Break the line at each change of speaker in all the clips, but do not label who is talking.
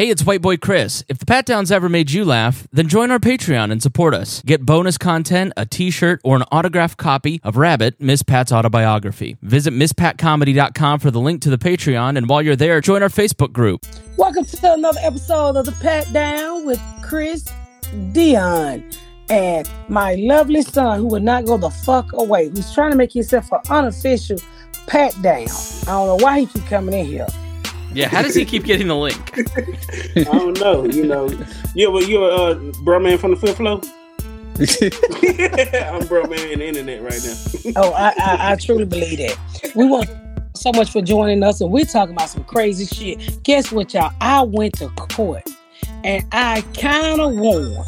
Hey, it's White Boy Chris. If the Pat Downs ever made you laugh, then join our Patreon and support us. Get bonus content, a t shirt, or an autographed copy of Rabbit, Miss Pat's autobiography. Visit MissPatComedy.com for the link to the Patreon, and while you're there, join our Facebook group.
Welcome to another episode of the Pat Down with Chris Dion and my lovely son who would not go the fuck away, who's trying to make himself an unofficial Pat Down. I don't know why he keep coming in here.
Yeah, how does he keep getting the link?
I don't know. You know, you a you a uh, bro man from the fifth floor. I'm bro man in the internet right now.
Oh, I, I, I truly believe that. We want so much for joining us, and we're talking about some crazy shit. Guess what, y'all? I went to court, and I kind of won.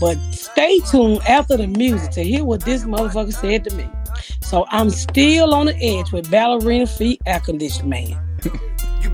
But stay tuned after the music to hear what this motherfucker said to me. So I'm still on the edge with ballerina feet air conditioning man.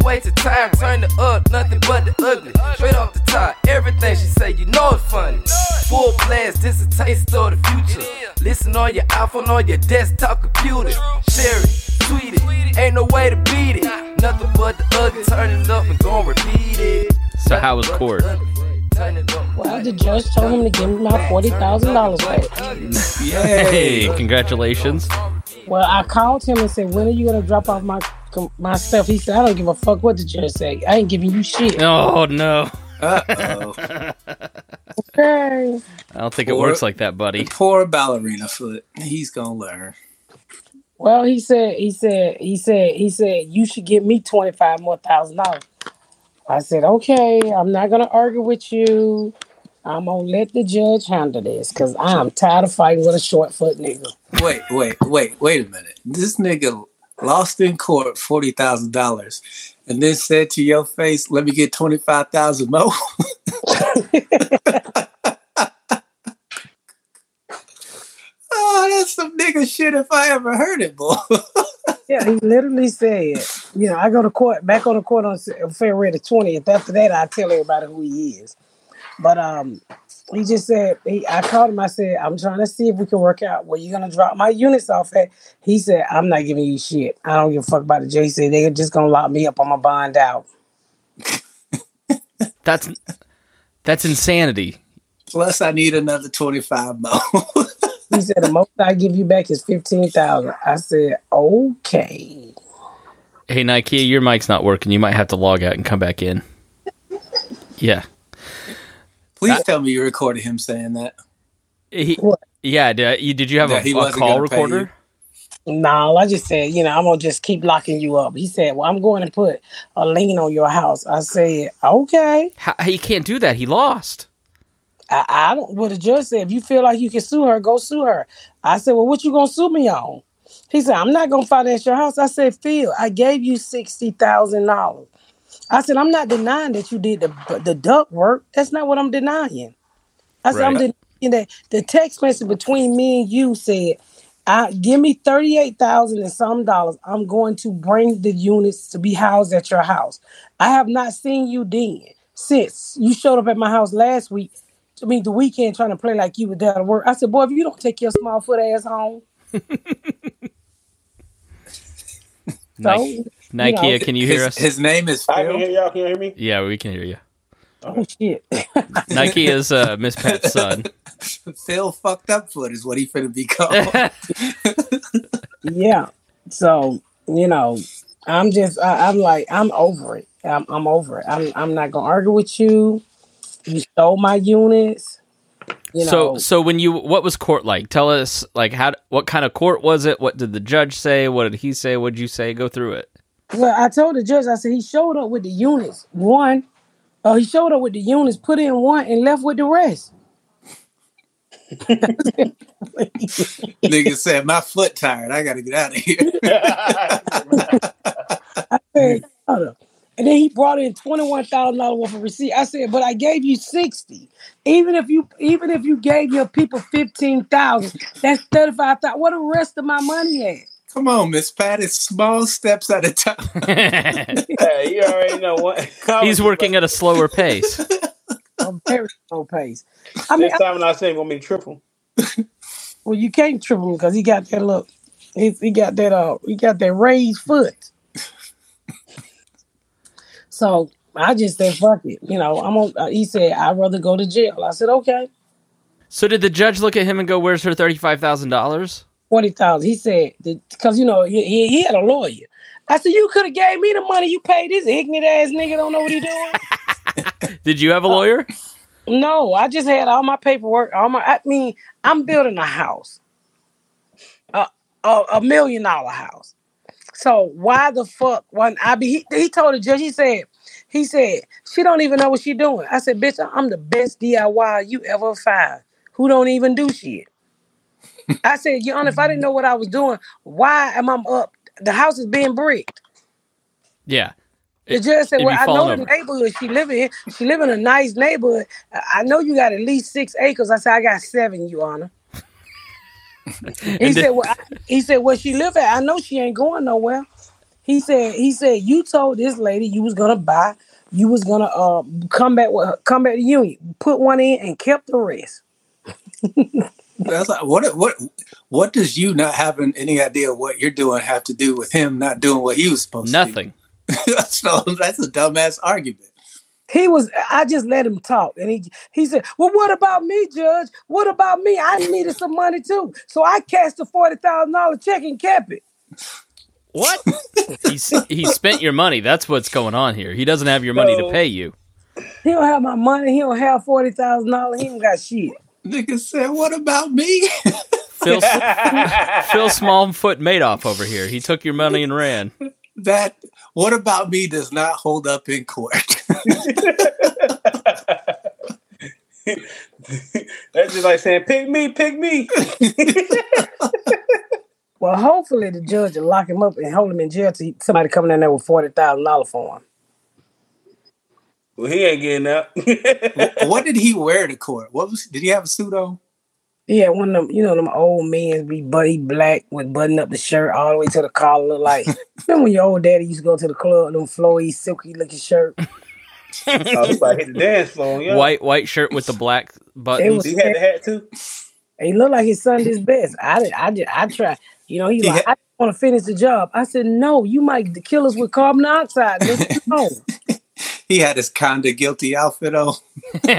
You wasted time, turn it up, nothing but the ugly. Straight off the top, everything she say, you know it's funny. Full blast, this a taste of the future. Listen on your iPhone, on your desktop computer. Share it, tweet it, ain't no way to beat it. Nothing but the ugly, turn it up and gon' repeat it.
So, how was court?
Turn it up.
Well, the judge told him to give me my forty thousand dollars back.
Hey, congratulations.
Well, I called him and said, "When are you gonna drop off my my stuff?" He said, "I don't give a fuck what the judge say. I ain't giving you shit."
Oh, no.
Uh-oh.
Okay.
I don't think it works like that, buddy.
Poor ballerina foot. He's gonna learn.
Well, he said, he said, he said, he said, you should give me twenty five more thousand dollars. I said, okay, I'm not gonna argue with you. I'm gonna let the judge handle this because I'm tired of fighting with a short foot nigga.
Wait, wait, wait, wait a minute. This nigga lost in court forty thousand dollars, and then said to your face, "Let me get twenty five thousand more." oh, that's some nigga shit if I ever heard it, boy.
Yeah, he literally said, you know, I go to court, back on the court on February the 20th. After that, I tell everybody who he is. But um, he just said, he, I called him, I said, I'm trying to see if we can work out where you're going to drop my units off at. He said, I'm not giving you shit. I don't give a fuck about the J. He said, they're just going to lock me up on my bond out.
That's that's insanity.
Plus, I need another twenty five more.
He said, the most I give you back is 15000 I said, okay.
Hey, Nike, your mic's not working. You might have to log out and come back in. Yeah.
Please tell me you recorded him saying that.
He,
What?
yeah, did you, did you have
Yeah,
a,
he
a
wasn't
call
gonna pay you.
recorder?
No, I just said, you know, I'm gonna just keep locking you up. He said, Well, I'm going to put a lien on your house. I said, Okay.
How, he can't do that. He lost.
I, I don't well the judge said if you feel like you can sue her, go sue her. I said, Well, what you gonna sue me on? He said, I'm not gonna finance your house. I said, Phil, I gave you sixty thousand dollars. I said, I'm not denying that you did the the duct work. That's not what I'm denying. I said, I'm denying that the text message between me and you said, I give me thirty-eight thousand and some dollars. I'm going to bring the units to be housed at your house. I have not seen you then since you showed up at my house last week. I mean, the weekend trying to play like you were there to work. I said, boy, if you don't take your small foot ass home,
Nike,
you know.
can you hear
his,
us?
his name is
I can
Phil.
hear y'all. Can you hear me?
yeah, we can hear you.
oh shit.
Nike is uh, Miss Pat's son.
Phil fucked up foot is what he finna be called.
yeah. So you know, I'm just, I, I'm like, I'm over it. I'm, I'm over it. I'm, I'm not gonna argue with you. You stole my units. You know,
so, so when you, what was court like? Tell us, like, how, what kind of court was it? What did the judge say? What did he say? What did you say? Go through it.
Well, I told the judge, I said he showed up with the units. One, oh, he showed up with the units, put in one, and left with the rest.
Nigga said, my foot tired. I gotta get out of here.
I said. And then he brought in twenty one thousand dollars worth of receipt. I said, but I gave you sixty. Even if you even if you gave your people fifteen thousand, that's thirty five thousand. Where the rest of my money at?
Come on, Miss Pat. It's small steps at a time.
Hey, you already know what.
He's working at a slower pace.
A very slow pace. I mean,
Next time when I say want me to be triple.
well, you can't triple him because he got that look. He, he got that uh he got that raised foot. so I just said, fuck it. You know, I'm on. Uh, he said, I'd rather go to jail. I said, okay.
So did the judge look at him and go, "Where's her thirty-five thousand dollars"?
Forty thousand. He said because you know he, he, had a lawyer. I said you could have gave me the money you paid this ignorant ass nigga don't know what he doing.
Did you have a uh, lawyer?
no, I just had all my paperwork. All my I mean I'm building a house, a a, a million dollar house. So why the fuck when I be he, he told the judge he said he said she don't even know what she doing. I said bitch I'm the best DIY you ever find who don't even do shit. I said, Your Honor, if I didn't know what I was doing, why am I up? The house is being bricked.
Yeah.
The
It-
judge said,
it'd
Well, I know the
over.
neighborhood she live in. She live in a nice neighborhood. I know you got at least six acres. I said, I got seven, Your Honor. He said, Well, I, he said, Where she live at? I know she ain't going nowhere. He said, he said, you told this lady you was gonna buy, you was gonna uh come back with her, come back to union, put one in and kept the rest.
That's like, what what what does you not having any idea what you're doing have to do with him not doing what he was supposed
Nothing.
to do? so that's a dumbass argument.
He was. I just let him talk, and he he said, "Well, what about me, Judge? What about me? I needed some money too, so I cashed a forty thousand dollar check and kept it."
What? He's he spent your money. That's what's going on here. He doesn't have your money to pay you.
He don't have my money. He don't have forty thousand dollars. He don't got shit.
Nigga said, "What about me?"
Phil Phil Smallfoot Madoff over here. He took your money and ran.
that "What about me?" does not hold up in court.
That's just like saying, pick me, pick me.
Well, hopefully the judge will lock him up and hold him in jail till somebody coming in there with forty thousand dollars for him.
Well, he ain't getting out.
what did he wear to court? What was? Did he have a suit on?
He had one of them, you know, them old men be buddy black with button up the shirt all the way to the collar. Like remember when your old daddy used to go to the club, them flowy, silky looking shirt.
oh, he about to hit the dance floor. Yeah.
White white shirt with the black
It
buttons.
was
He had the hat too.
He looked like his son did his best. I did. I did. I tried. You know, he
He
like,
had-
I want to finish the job. I said, no, you might kill us with carbon dioxide. Nigga. No.
He had his kinda guilty outfit on.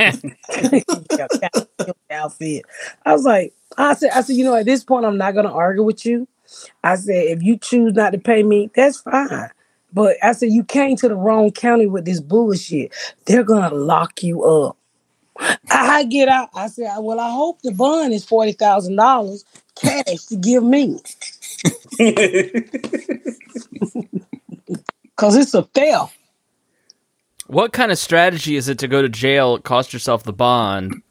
outfit. I was like, I said, I said, you know, at this point, I'm not gonna argue with you. I said, if you choose not to pay me, that's fine. But I said, you came to the wrong county with this bullshit. They're gonna lock you up. I get out. I said, well, I hope the bond is forty thousand dollars cash to give me, cause it's a theft.
What kind of strategy is it to go to jail, cost yourself the bond,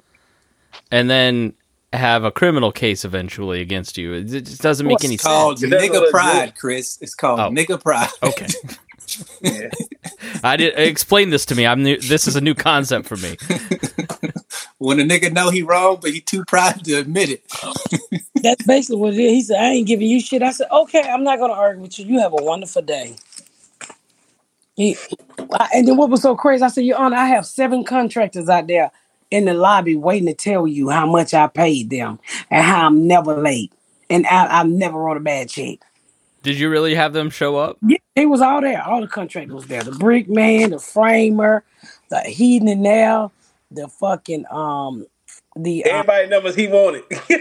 and then have a criminal case eventually against you? It it just doesn't make
What's
any
It's called
sense.
That's what
nigga pride, Chris. It's called
Oh.
nigga pride.
Okay,
Yeah.
I did explain this to me. I'm new. This is a new concept for me.
when a nigga know he wrong, but he too proud to admit it.
That's basically what it is. He said, I ain't giving you shit. I said, okay, I'm not going to argue with you. You have a wonderful day. He, I- and then what was so crazy, I said, Your Honor, I have seven contractors out there in the lobby waiting to tell you how much I paid them and how I'm never late. And I, I never wrote a bad check.
Did you really have them show up?
Yeah, it was all there. All the contractors was there. The brick man, the framer, the heating and nail, the fucking um the uh,
Everybody numbers he wanted. he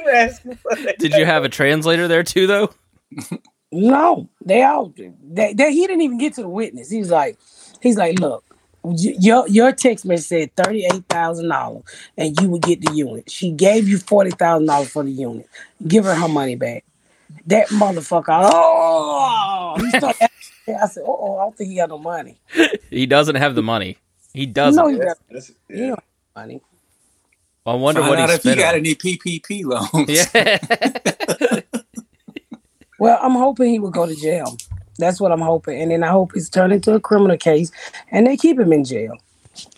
was asking.
Did you have a translator there too, though?
No, they all they, they he didn't even get to the witness. He's like, he's like, look, your your text message said thirty eight thousand dollars, and you would get the unit. She gave you forty thousand dollars for the unit. Give her her money back. That motherfucker. Oh, he started. asking- I said, oh, I don't think he got no money.
He doesn't have the money. He doesn't.
No, he got
That's-
he
yeah.
don't have money.
I wonder
Find
what
out
he
if he got
on.
any PPP loans.
Yeah.
Well, I'm hoping he would go to jail. That's what I'm hoping. And then I hope it's turned into a criminal case and they keep him in jail.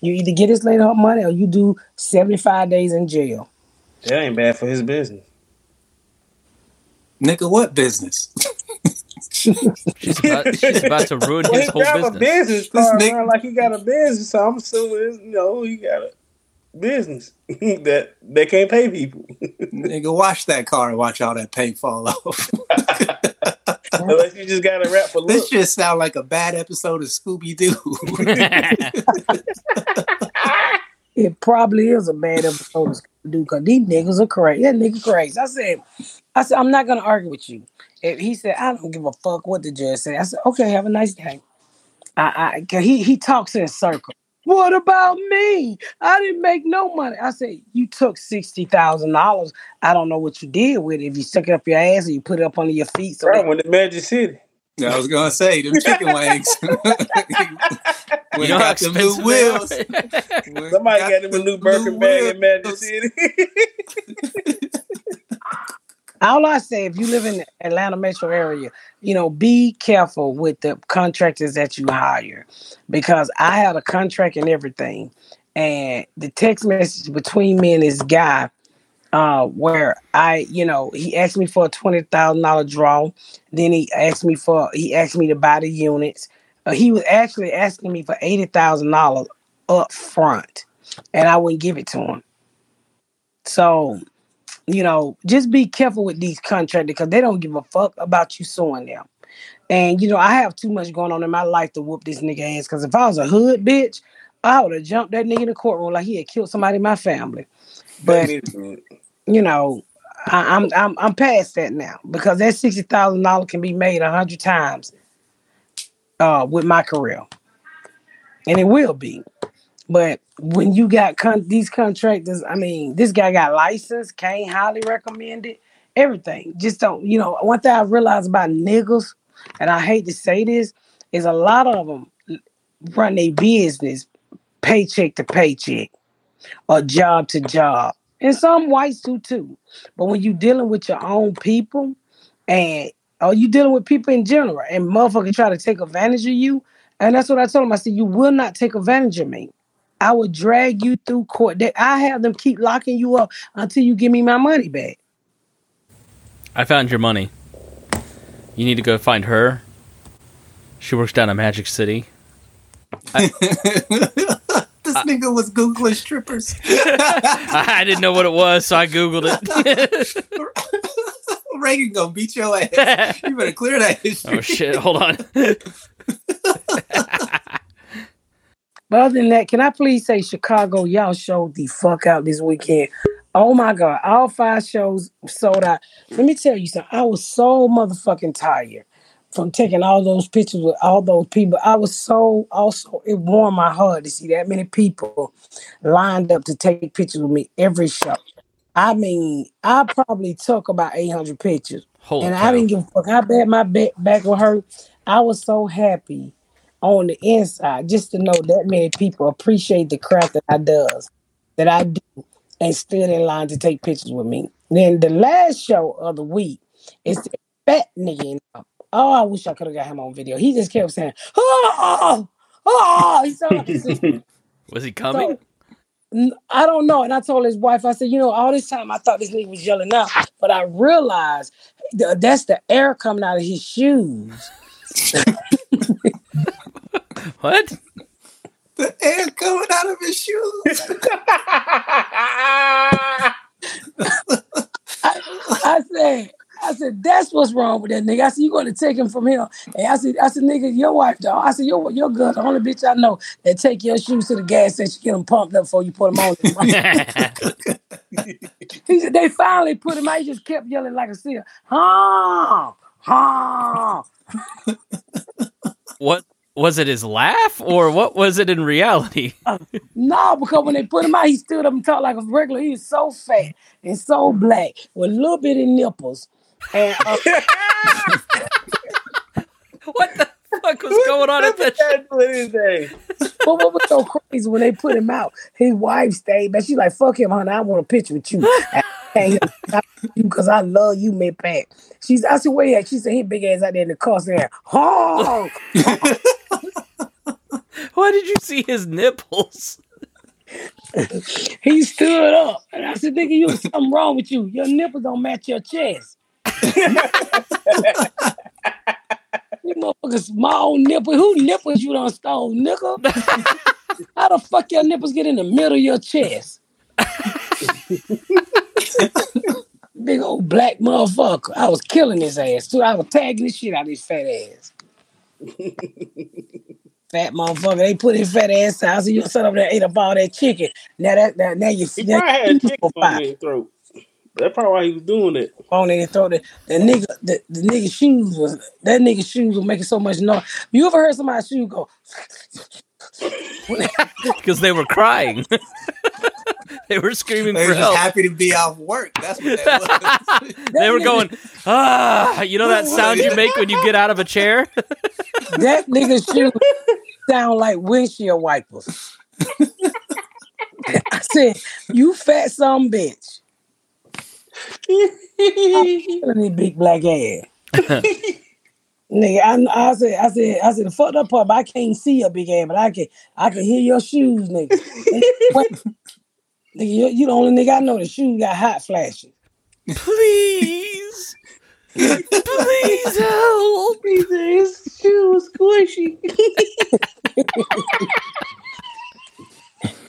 You either get his lady her money or you do 75 days in jail.
That ain't bad for his business.
Nigga, what business?
She's about, she's about to ruin
Well,
his
he
whole
drive a
business.
business
This nigga-
like he got a business, so I'm assuming you know he got a business that they can't pay people
Nigga, wash that car and watch all that paint fall off.
unless you just got a rap for
this just sound like a bad episode of Scooby Doo.
It probably is a bad episode to do because these niggas are crazy. That nigga crazy. I said, I said, I'm not gonna argue with you. If he said, I don't give a fuck what the judge said. I said, okay, have a nice day. I, I 'cause he he talks in circles. What about me? I didn't make no money. I said, you took sixty thousand dollars. I don't know what you did with it. If you stuck it up your ass or you put it up under your feet. So
Right
they-
when the Magic City.
I was gonna say them chicken wings. when
You
you got them new wheels.
they are?
when
Somebody
you
got him a new Birkin bag in Magic. City.
All I say, if you live in the Atlanta metro area, you know, be careful with the contractors that you hire because I had a contract and everything. And the text message between me and this guy, uh, where I, you know, he asked me for a twenty thousand dollar draw. Then he asked me for he asked me to buy the units. Uh, he was actually asking me for eighty thousand dollars up front, and I wouldn't give it to him. So you know, just be careful with these contractors because they don't give a fuck about you suing them. And you know, I have too much going on in my life to whoop this nigga ass. Because if I was a hood bitch, I would have jumped that nigga in the courtroom like he had killed somebody in my family. But you know, I, I'm I'm I'm past that now because that sixty thousand dollars can be made a hundred times uh, with my career, and it will be. But when you got con- these contractors, I mean, this guy got license, can't highly recommend it. Everything, just don't. You know, one thing I realized about niggas, and I hate to say this, is a lot of them run their business paycheck to paycheck or job to job, and some whites do too. But when you dealing with your own people, and or you dealing with people in general, and motherfuckers try to take advantage of you, and that's what I told him. I said, "You will not take advantage of me. I will drag you through court. That I have them keep locking you up until you give me my money back."
I found your money. You need to go find her. She works down in Magic City.
this nigga was googling strippers.
I didn't know what it was, so I googled it.
Reagan gonna beat your ass. You better clear that history.
oh shit! Hold on.
But other than that, can I please say Chicago, y'all showed the fuck out this weekend. Oh my God, all five shows sold out. Let me tell you something. I was so motherfucking tired from taking all those pictures with all those people. I was so also, it warmed my heart to see that many people lined up to take pictures with me every show. I mean, I probably took about 800 pictures.
Holy
and
cow.
I didn't give a fuck. I bet my back, back with her. I was so happy on the inside just to know that many people appreciate the craft that I does, that I do, and stood in line to take pictures with me. Then the last show of the week is the fat nigga. Oh, I wish I could have got him on video. He just kept saying, "Oh, oh!" He like.
Was he coming?
I don't know. And I told his wife, I said, you know, all this time I thought this nigga was yelling out, but I realized that's the air coming out of his shoes.
What?
The air coming out of his shoes.
I said, I said, that's what's wrong with that nigga. I said, you going to take him from here. And I said, I said, nigga, your wife, dog. I said, your, your girl, the only bitch I know that take your shoes to the gas station, get them pumped up before you put them on. he said, they finally put him out. He just kept yelling like a seal. Ha! Ha!
what was it? His laugh, or what was it in reality?
No, because when they put him out, he stood up and talked like a regular. He was so fat and so black with a little bitty nipples. And uh,
What the fuck was going on at that? show?
What is that?
but what was so crazy when they put him out? His wife stayed, but she like, "Fuck him, honey. I want a picture with you." Hey, because I love you, Miss Pat. She's I said, where you at? She said, he big ass out there in the car saying, honk.
Why did you see his nipples?
he stood up. And I said, nigga, you something wrong with you. Your nipples don't match your chest. you motherfucker small nipple. Who nipples you done stole, nigga? How the fuck your nipples get in the middle of your chest? Big old black motherfucker. I was killing his ass too. I was tagging the shit out of his fat ass. fat motherfucker. They put his fat ass out. So you sat over there ate up all that chicken. Now that, that now you
He
now
probably had a chicken
for
bone in his throat. That's probably why he was doing it.
on it and throw the, the nigga the, the nigga shoes was that nigga shoes were making so much noise. You ever heard somebody's shoe go?
Because they were crying. They were screaming
They
for
were just
help.
happy to be off work. That's what that was.
they were going, ah, you know that sound you make when you get out of a chair?
that nigga shoes sound like windshield wipers. I said, you fat some bitch. Killing this big black ass. Nigga, I, I said, I said, I said, the fucked up part, but I can't see your big ass, but I can, I can hear your shoes, nigga. Wait. nigga, you, you the only nigga I know the shoes got hot flashes.
Please. Please help.
His shoe was squishy.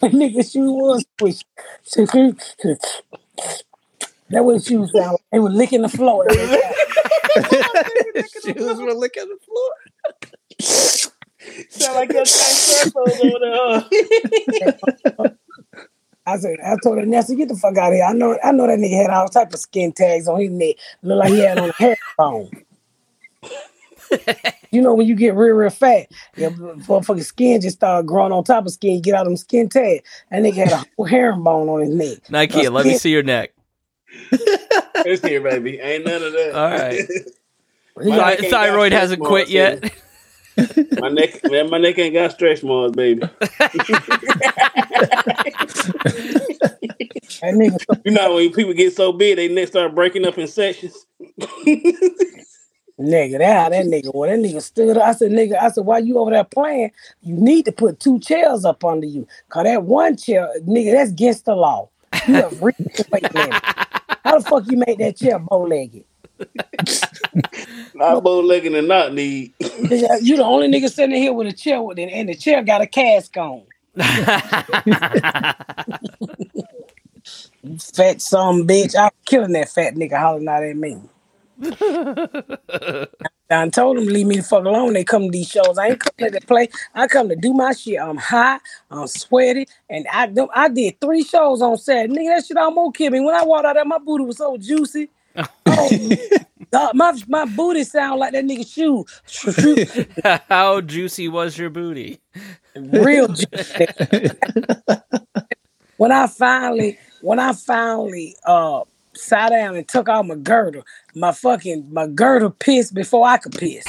nigga shoe was squishy. that what shoes sound like. They were licking the floor. every.
Shoes were licking the floor.
Sound like your headphones over there.
I said, I told her, Nancy, get the fuck out of here. I know, I know that nigga had all type of skin tags on his neck. Look like he had on a hair bone. you know when you get real, real fat, your motherfucking skin just start growing on top of skin. You get out of them skin tags. That nigga had a whole herringbone on his neck.
Nike, let me see your neck.
It's here, baby. Ain't none of that.
All right.
He
My
got-
neck ain't got
Thyroid hasn't quit yet.
it. My neck, man, my neck ain't got stretch marks, baby. You know when people get so big, they neck start breaking up in sections.
nigga, that that nigga, well, that nigga stood up. I said, nigga, I said, why you over there playing? You need to put two chairs up under you. Cause that one chair, nigga, that's against the law. You have reached weight limit. How the fuck you make that chair bow legged?
Not bow legged and not knee.
Nigga, You the only nigga sitting here with a chair with it, and the chair got a cask on. Fat some bitch. I'm killing that fat nigga hollering out at me. I told them to leave me the fuck alone. They come to these shows. I ain't coming to play. I come to do my shit. I'm hot. I'm sweaty. And I I did three shows on Saturday. Nigga, that shit almost killed me. When I walked out there, my booty was so juicy. Oh, dog, my my booty sound like that nigga shoe.
How juicy was your booty?
real juicy. when I finally, when I finally uh sat down and took out my girdle, my fucking my girdle pissed before I could piss.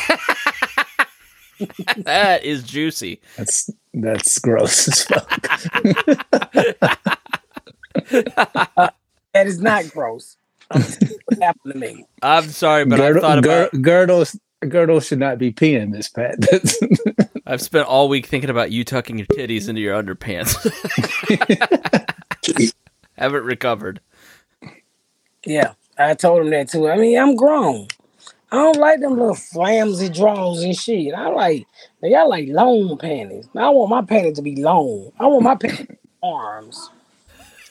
That is juicy.
That's that's gross as fuck.
That is not gross. I'm what happened to me?
I'm sorry, but
Girdle,
I've thought about.
girdles girdles should not be peeing, Miss Pat. That's-
I've spent all week thinking about you tucking your titties into your underpants. Haven't recovered.
Yeah, I told him that too. I mean, I'm grown. I don't like them little flamsy drawers and shit. I like they got like long panties. I want my panties to be long. I want my panties arms.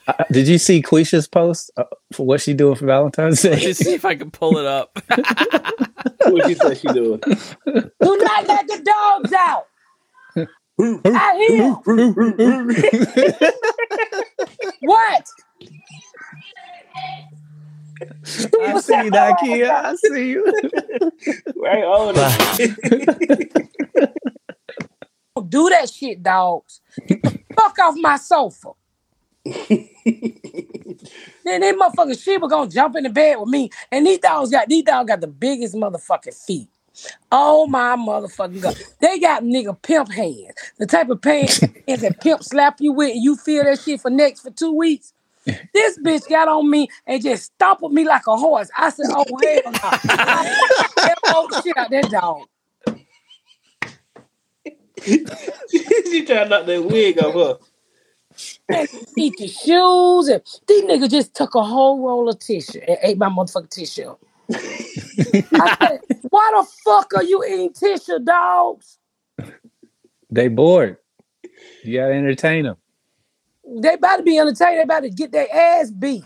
Uh, Did you see Quisha's post uh, for what she doing for Valentine's Day?
Let's see if I can pull it up.
What she said she doing?
Do not let the dogs out. I hear. What?
I see you, Nakia. I see you.
Right on it.
Don't do that shit, dogs. Fuck off my sofa. then they motherfucking Sheba gonna jump in the bed with me. And these dogs got these dogs got the biggest motherfucking feet. Oh my motherfucking god. They got nigga pimp hands. The type of pants hands that pimp slap you with and you feel that shit for next for two weeks. This bitch got on me and just stomped me like a horse. I said, "Oh hell no!" I the shit out that dog.
she tried to knock that wig off her.
And eat the shoes, and these niggas just took a whole roll of tissue and ate my motherfucking tissue. I said, "Why the fuck are you eating tissue, dogs?
They bored. You gotta entertain them.
They about to be entertained. They about to get their ass beat."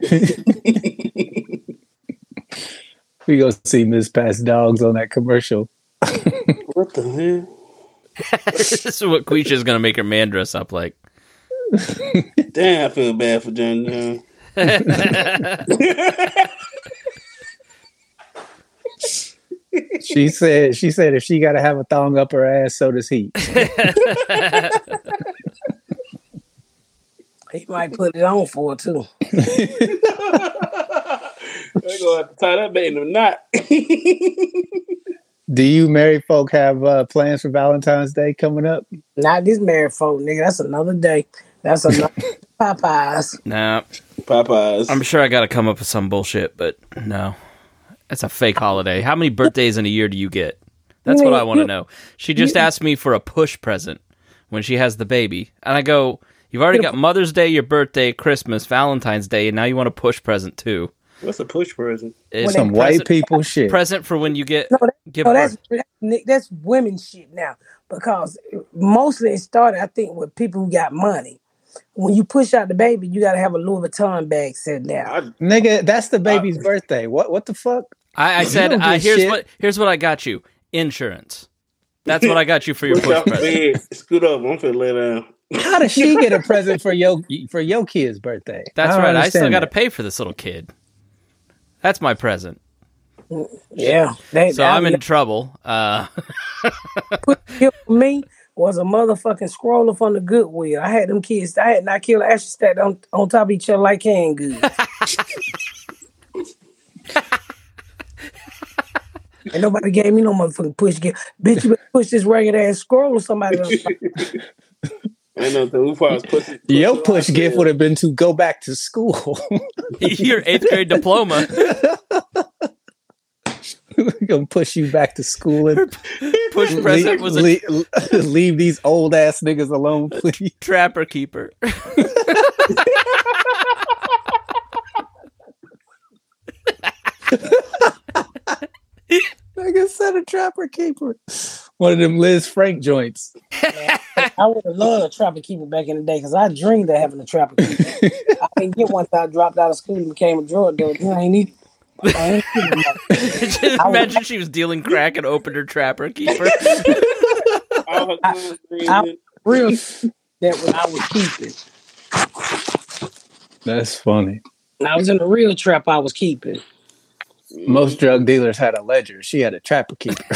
We gonna see Miss Pat's dogs on that commercial.
What the hell?
this is what Quisha's gonna make her man dress up like.
Damn, I feel bad for John John.
She said she said if she gotta have a thong up her ass, so does he.
He might put it on for her too.
They gonna have to tie that baby in a knot.
Do you married folk have uh, plans for Valentine's Day coming up?
Not this married folk, nigga. That's another day. That's another Popeyes.
Nah,
Popeyes.
I'm sure I got to come up with some bullshit, but no, it's a fake holiday. How many birthdays in a year do you get? That's what I want to know. She just asked me for a push present when she has the baby, and I go, "You've already got Mother's Day, your birthday, Christmas, Valentine's Day, and now you want a push present too."
What's a push present?
It's
Some
a
white
present,
people shit.
present for when you get
No, that-
give
No, that's that's, that's women shit now because mostly it started, I think, with people who got money. When you push out the baby, you got to have a Louis Vuitton bag set down.
I,
Nigga, that's the baby's birthday. What what the fuck?
I, I said,
don't
uh, "Here's
shit.
what here's what I got you: insurance." That's what I got you for your
push
push present.
scoot up. I'm finna lay down.
How does she get a present for your for your kid's birthday?
That's
don't
right. I still
understand
got to pay for this little kid. That's my present.
Yeah, they,
So
I
I'm in trouble. Uh,
kill me was a motherfucking scroller from the Goodwill. I had them kids. I had not killed Ashley stacked on, on top of each other like canned goods. and nobody gave me no motherfucking push gift. Bitch, you better push this ragged ass scroll or somebody else.
I know the Ufa was pussy.
Your push gift would have been to go back to school.
your eighth grade diploma.
We're gonna push you back to school and
Push present was a
leave, leave these old ass niggas alone, please.
trapper keeper.
Nigga said a trapper keeper. One of them Lisa Frank joints.
I would have loved a trapper keeper back in the day because I dreamed of having a trapper keeper. I didn't get one till I dropped out of school and became a drug dealer. I ain't need. I ain't need.
Just imagine she was dealing crack and opened her trapper keeper.
All her clothes.
I- Real that what I was keeping.
That's funny.
I was in the real trap I was keeping.
Most drug dealers had a ledger. She had a trapper keeper.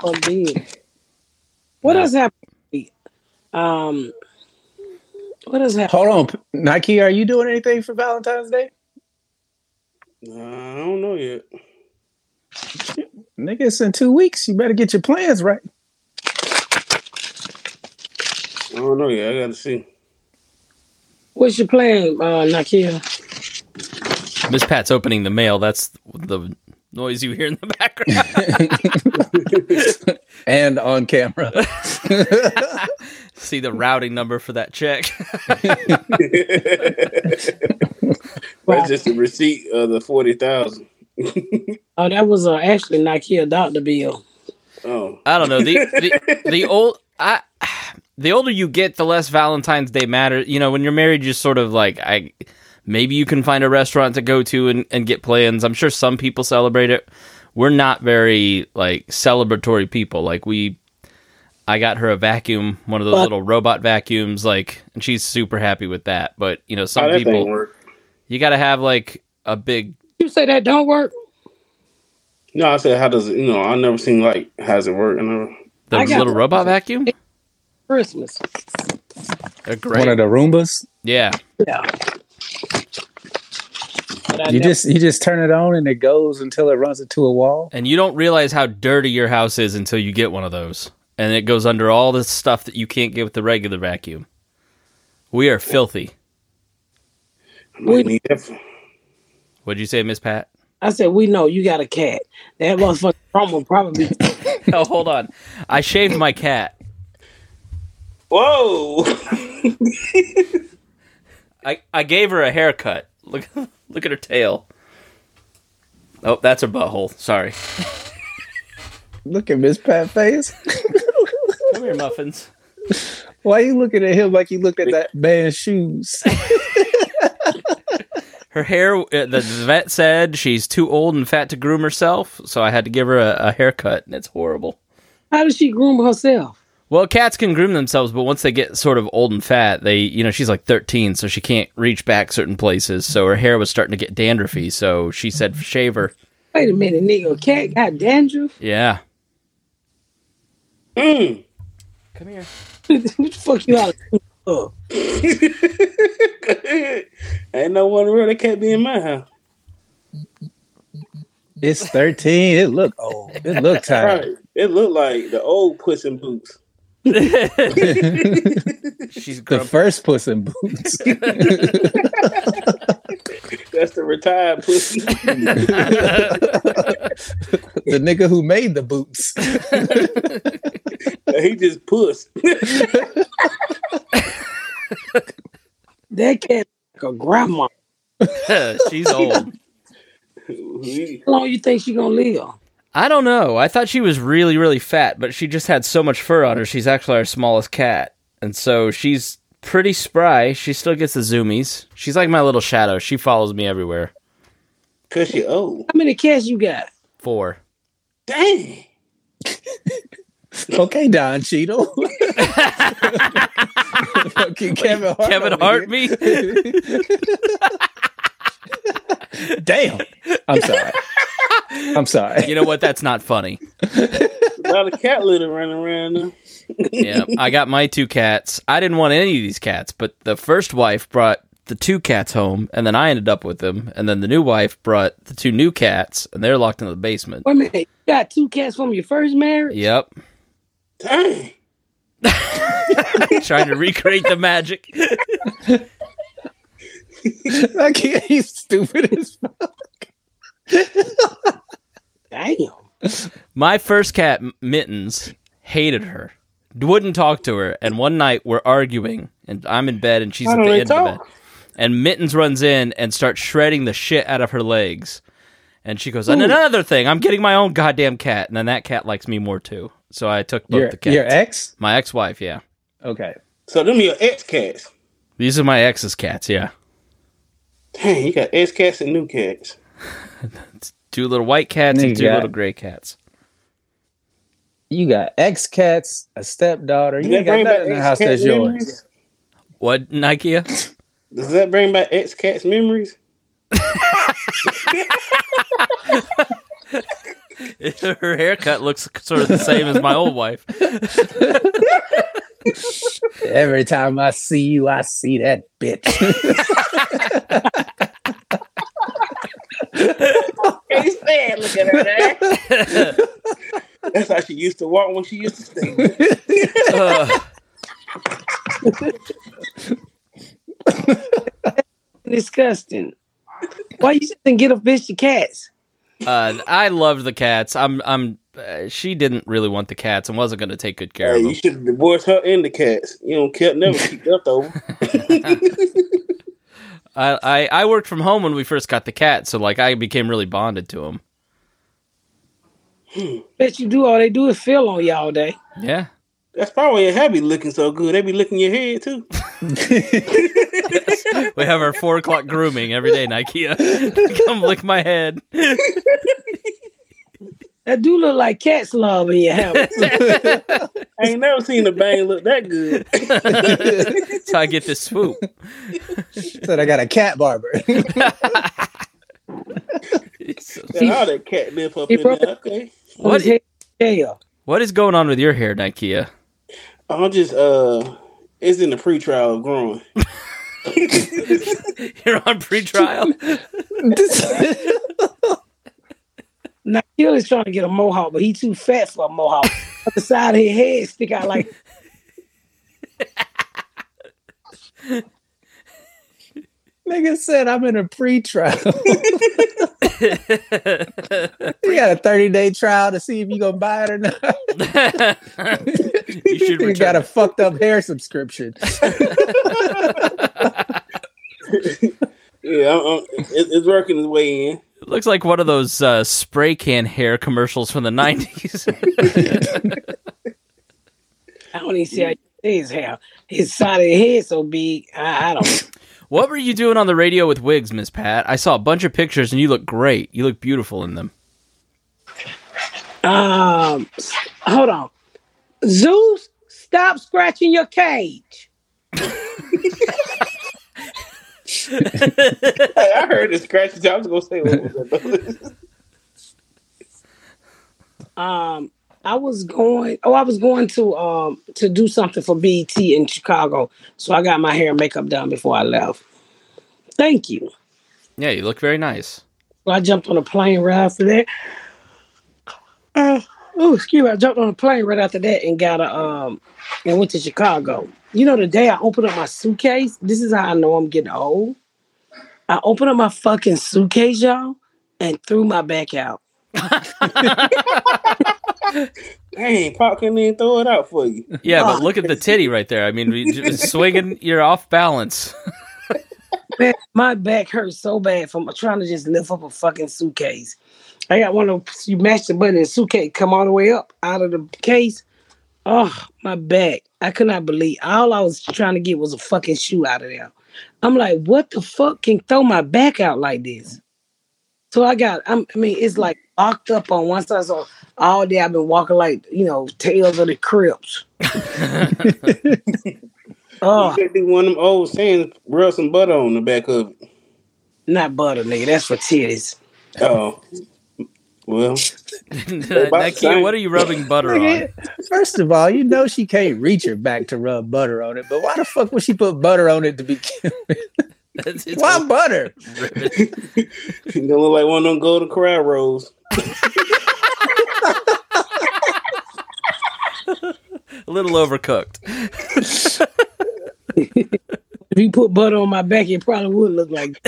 Fuck did. What else happened? Um, what that?
Hold on, Nike. Are you doing anything for Valentine's Day?
Nah, I don't know yet.
Nigga, it's in two weeks. You better get your plans right.
I don't know yet. I gotta see.
What's your plan, uh, Nakia?
Miss Pat's opening the mail. That's the noise you hear in the background.
And on camera.
See the routing number for that check.
That's just a receipt of the forty thousand.
Oh, that was uh, actually Nakia doctor bill.
Oh,
I don't know. The the, the old I the older you get, the less Valentine's Day matters. You know, when you're married, you're sort of like I maybe you can find a restaurant to go to and, and get plans. I'm sure some people celebrate it. We're not very like celebratory people. Like we I got her a vacuum, one of those
But-
little robot vacuums, like and she's super happy with that. But you know, some
oh,
people
work?
you gotta have like a big
You say that don't work?
No, I said how does it? You know, I never seen like how's it work. I never.
the
I got-
little robot vacuum.
Christmas.
They're
One of the Roombas.
Yeah.
Yeah.
You just you just turn it on and it goes until it runs into a wall.
And you don't realize how dirty your house is until you get one of those. And it goes under all the stuff that you can't get with the regular vacuum. We are filthy.
I might need that
What'd you say, Miss Pat?
I said, we know you got a cat. That motherfucker will probably.
oh, hold on. I shaved my cat.
Whoa!
I, I gave her a haircut. Look look at her tail. Oh, that's her butthole. Sorry.
Look at Miss Pat face.
Come here, muffins.
Why are you looking at him like you looked at that man's shoes?
Her hair. Uh, the vet said she's too old and fat to groom herself, so I had to give her a, a haircut, and it's horrible.
How does she groom herself?
Well, cats can groom themselves, but once they get sort of old and fat, they, you know, she's like 13, so she can't reach back certain places. So her hair was starting to get dandruffy. So she said, shave her.
Wait a minute, nigga. A cat got dandruff?
Yeah.
Mm.
Come here.
what the fuck you out of?
Ain't no one real that can't be in my house.
It's 13. It look old. It look tired.
Right. It look like the old Puss in Boots.
She's
The first Puss in Boots.
That's the retired pussy.
the nigga who made the boots.
he just puss.
That cat like a grandma.
She's old.
How long you think she gonna live?
I don't know. I thought she was really, really fat, but she just had so much fur on her. She's actually our smallest cat. And so she's pretty spry. She still gets the zoomies. She's like my little shadow. She follows me everywhere.
Cause she old. Oh.
How many cats you got?
Four.
Dang.
Okay, Don Cheadle. Fucking Kevin Hart.
Kevin
over
Hart me?
Damn. I'm sorry. I'm sorry.
You know what? That's not funny.
A lot of cat litter running around
yeah, I got my two cats. I didn't want any of these cats, but the first wife brought the two cats home, and then I ended up with them. And then the new wife brought the two new cats, and they're locked in the basement.
Wait a minute. You got two cats from your first marriage?
Yep,
Dang.
trying to recreate the magic.
I can't. He's stupid as fuck.
Damn.
My first cat, Mittens, hated her, wouldn't talk to her. And one night we're arguing, and I'm in bed, and she's
Why
at the
they
end of the bed. And Mittens runs in and starts shredding the shit out of her legs. And she goes, and another thing, I'm getting my own goddamn cat. And then that cat likes me more too. So I took both
Your,
the cats.
your ex?
My ex wife, yeah.
Okay.
So them your ex cats.
These are my ex's cats, yeah.
Dang, you got ex cats and new cats.
Two little white cats and
Nigga
two
got-
little gray cats.
You got ex cats, a stepdaughter.
Does
You ain't
that
got nothing in the
ex
house
cat
that's yours.
What, Nike?
Does that bring back ex cats memories?
her haircut looks sort of the same as my old wife.
Every time I see you, I see that bitch.
Can't stand looking at her. That's how she used to walk when she used to stay.
Ugh.
Disgusting. Why you didn't get a fish to cats?
Uh, I loved the cats. I'm, I'm. Uh, she didn't really want the cats and wasn't going to take good care
Hey,
of
you should have divorced her and the cats. You don't kept never keep leftovers.
I, I, I worked from home when we first got the cat, so like I became really bonded to them. Hmm.
Bet you do. All they do is feel on you all day.
Yeah.
That's probably why your hair be looking so good. They be licking your head too.
We have our four o'clock grooming every day, Nikea. Come lick my head.
That do look like cat's love in your house.
I ain't never seen a bang look that good.
That's how I get this swoop.
Said I got a cat barber.
Got all that cat lip up in there. Okay.
What,
His
what is going on with your hair, Nikea?
I'm just uh it's in the pre trial of growing.
You're on pretrial?
Now is trying to get a mohawk, but he too fat for a mohawk. the side of his head stick out like
Nigga said I'm in a pre-trial. you got a 30 day trial to see if you gonna buy it or not.
you should
you got a fucked up hair subscription.
Yeah, I'm, I'm, it, it's working its way in.
Looks like one of those uh, spray can hair commercials from the 90s.
I don't even see how you see his hair. His side of his head so big. I, I don't.
what were you doing on the radio with wigs, Miss Pat? I saw a bunch of pictures and you look great. You look beautiful in them.
Um, hold on, Zeus, stop scratching your cage.
Hey, I heard the scratches. I was gonna say what was that?
Um, I was going. Oh, I was going to um to do something for BET in Chicago, so I got my hair and makeup done before I left. Thank you.
Yeah, you look very nice.
So I jumped on a plane right after that. Uh, oh, excuse me. I jumped on a plane right after that and got a um and went to Chicago. You know, the day I opened up my suitcase, this is how I know I'm getting old. I opened up my fucking suitcase, y'all, and threw my back out.
Dang, Pop couldn't even throw it out for you.
Yeah, but look at the titty right there. I mean, swinging, you're off balance.
Man, my back hurts so bad from trying to just lift up a fucking suitcase. I got one of you mash the button and the suitcase come all the way up out of the case. Oh, my back. I could not believe all I was trying to get was a fucking shoe out of there. I'm like, what the fuck can throw my back out like this? So I got, I'm, I mean, it's like locked up on one side. So all day I've been walking like, you know, Tales of the Crypt. oh,
You could do one of them old sayings, rub some butter on the back of it.
not butter, nigga. That's for titties.
Oh, well,
Nikki, what are you rubbing butter on?
First of all, you know she can't reach her back to rub butter on it, but why the fuck would she put butter on it to begin with?
It's, it's
Why butter?
you gonna look like one of them golden corral rolls.
a little overcooked.
If you put butter on my back, it probably would look like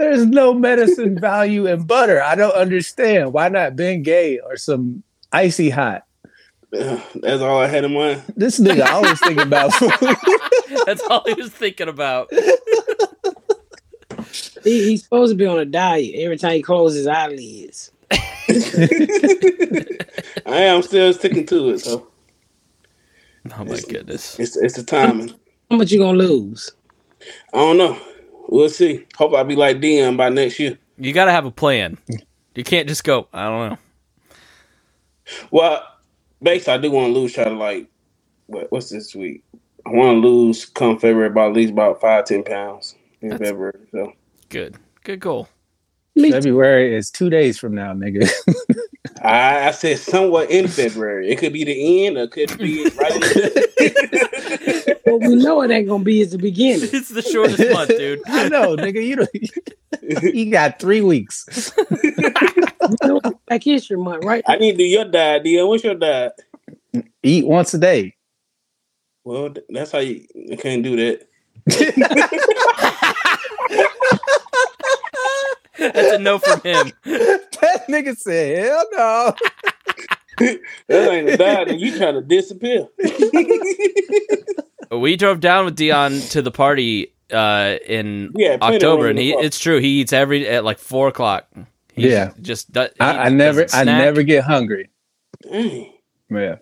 There's no medicine value in butter. I don't understand. Why not Bengay or some icy hot?
That's all I had in mind.
This nigga always thinking about food.
That's all he was thinking about.
he, he's supposed to be on a diet every time he closes his eyelids.
I am still sticking to it, so
Oh my goodness.
it's it's the timing.
How much you gonna lose?
I don't know. We'll see. Hope I'll be like Dion by next year.
You got to have a plan. You can't just go, I don't know.
Well, basically, I do want to lose. Try to like, what, what's this week? I want to lose come February about at least about five ten pounds in
That's-
February. So
Good. Good goal.
February is two days from now, nigga.
I, I said somewhat in February. It could be the end, or it could be right. in-
Well, we know it ain't gonna be at the beginning.
It's the shortest month, dude.
I know, nigga. You don't. You got three weeks.
You know, Black History Month, right?
I need to do your diet, Dion. What's your diet?
Eat once a day.
Well, that's how you, you can't do that.
That's a no from him.
that nigga said, "Hell no."
That ain't a diet. and you trying to disappear.
We drove down with Dion to the party uh, in
Yeah,
October, and he,
the car.
it's true. He eats every at like four o'clock. He
Yeah.
just he
I, I never I never get hungry.
Dang.
Yeah,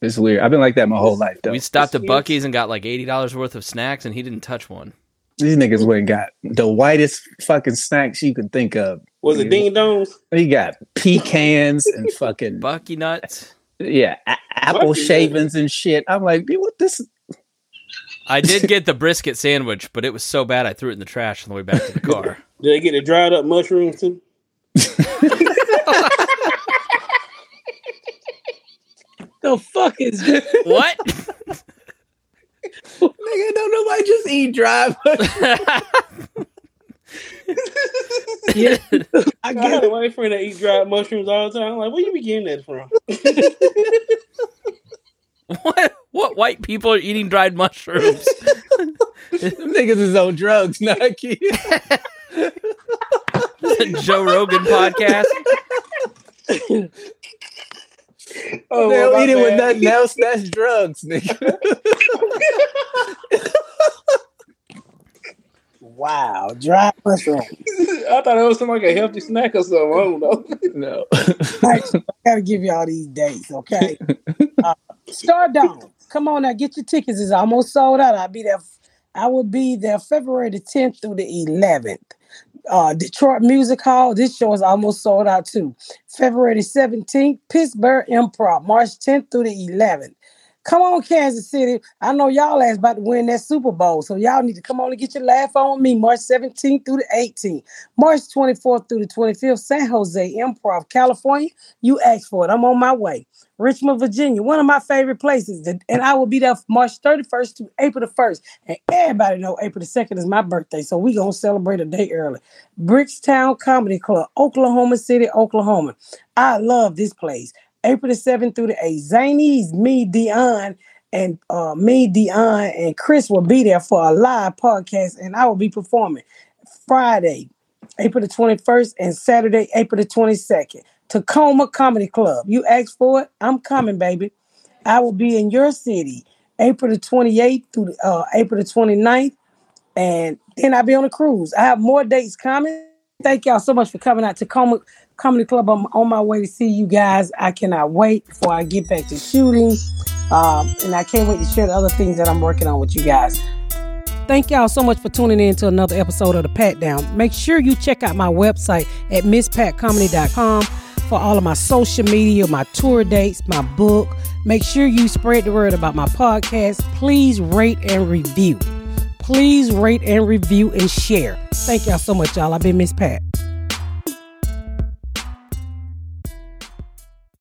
it's weird. I've been like that my whole life, though.
We stopped at
Yes.
Buc-ee's and got like eighty dollars worth of snacks, and he didn't touch one.
These niggas went and got the whitest fucking snacks you can think of.
Was it ding dongs?
He got pecans and fucking
Bucky nuts.
yeah, a- apple shavings and shit. I'm like, dude, what this?
I did get the brisket sandwich, but it was so bad I threw it in the trash on the way back to the car.
Did they get the dried up mushrooms too?
The fuck is this?
what?
Nigga, don't nobody just eat dry.
Yeah. I
I had a white friend that eat dried mushrooms all the time. I'm like, where you be getting that from?
What? What white people are eating dried mushrooms?
Them niggas is on drugs, Nike.
Joe Rogan podcast.
Oh,
they
well,
don't eat it with
bad.
nothing else. That's drugs, nigga.
Wow, dry mushroom.
I thought it was something like a healthy snack or something. I don't know.
no.
I gotta give you all these dates, okay? Uh, Stardome, come on now, get your tickets. It's almost sold out. I'll be there. I will be there February the 10th through the 11th. Uh, Detroit Music Hall. This show is almost sold out too. February the 17th, Pittsburgh Improv, March 10th through the 11th. Come on, Kansas City. I know y'all ass about to win that Super Bowl. So y'all need to come on and get your laugh on me. March 17th through the 18th. March 24th through the 25th, San Jose Improv, California. You asked for it. I'm on my way. Richmond, Virginia, one of my favorite places. And I will be there March 31st to April the 1st. And everybody know April the 2nd is my birthday. So we going to celebrate a day early. Bricktown Comedy Club, Oklahoma City, Oklahoma. I love this place. April the 7th through the 8th. Zanies, me, Dion, and uh, me, Dion, and Chris will be there for a live podcast, and I will be performing Friday, April the 21st, and Saturday, April the 22nd. Tacoma Comedy Club. You asked for it, I'm coming, baby. I will be in your city, April the 28th through uh, April the 29th, and then I'll be on a cruise. I have more dates coming. Thank y'all so much for coming out Tacoma Comedy Club. I'm on my way to see you guys. I cannot wait before I get back to shooting. Um, and I can't wait to share the other things that I'm working on with you guys. Thank y'all so much for tuning in to another episode of The Pat Down. Make sure you check out my website at misspatcomedy.com for all of my social media, my tour dates, my book. Make sure you spread the word about my podcast. Please rate and review. Please rate and review and share. Thank y'all so much, y'all. I've been Miss Pat.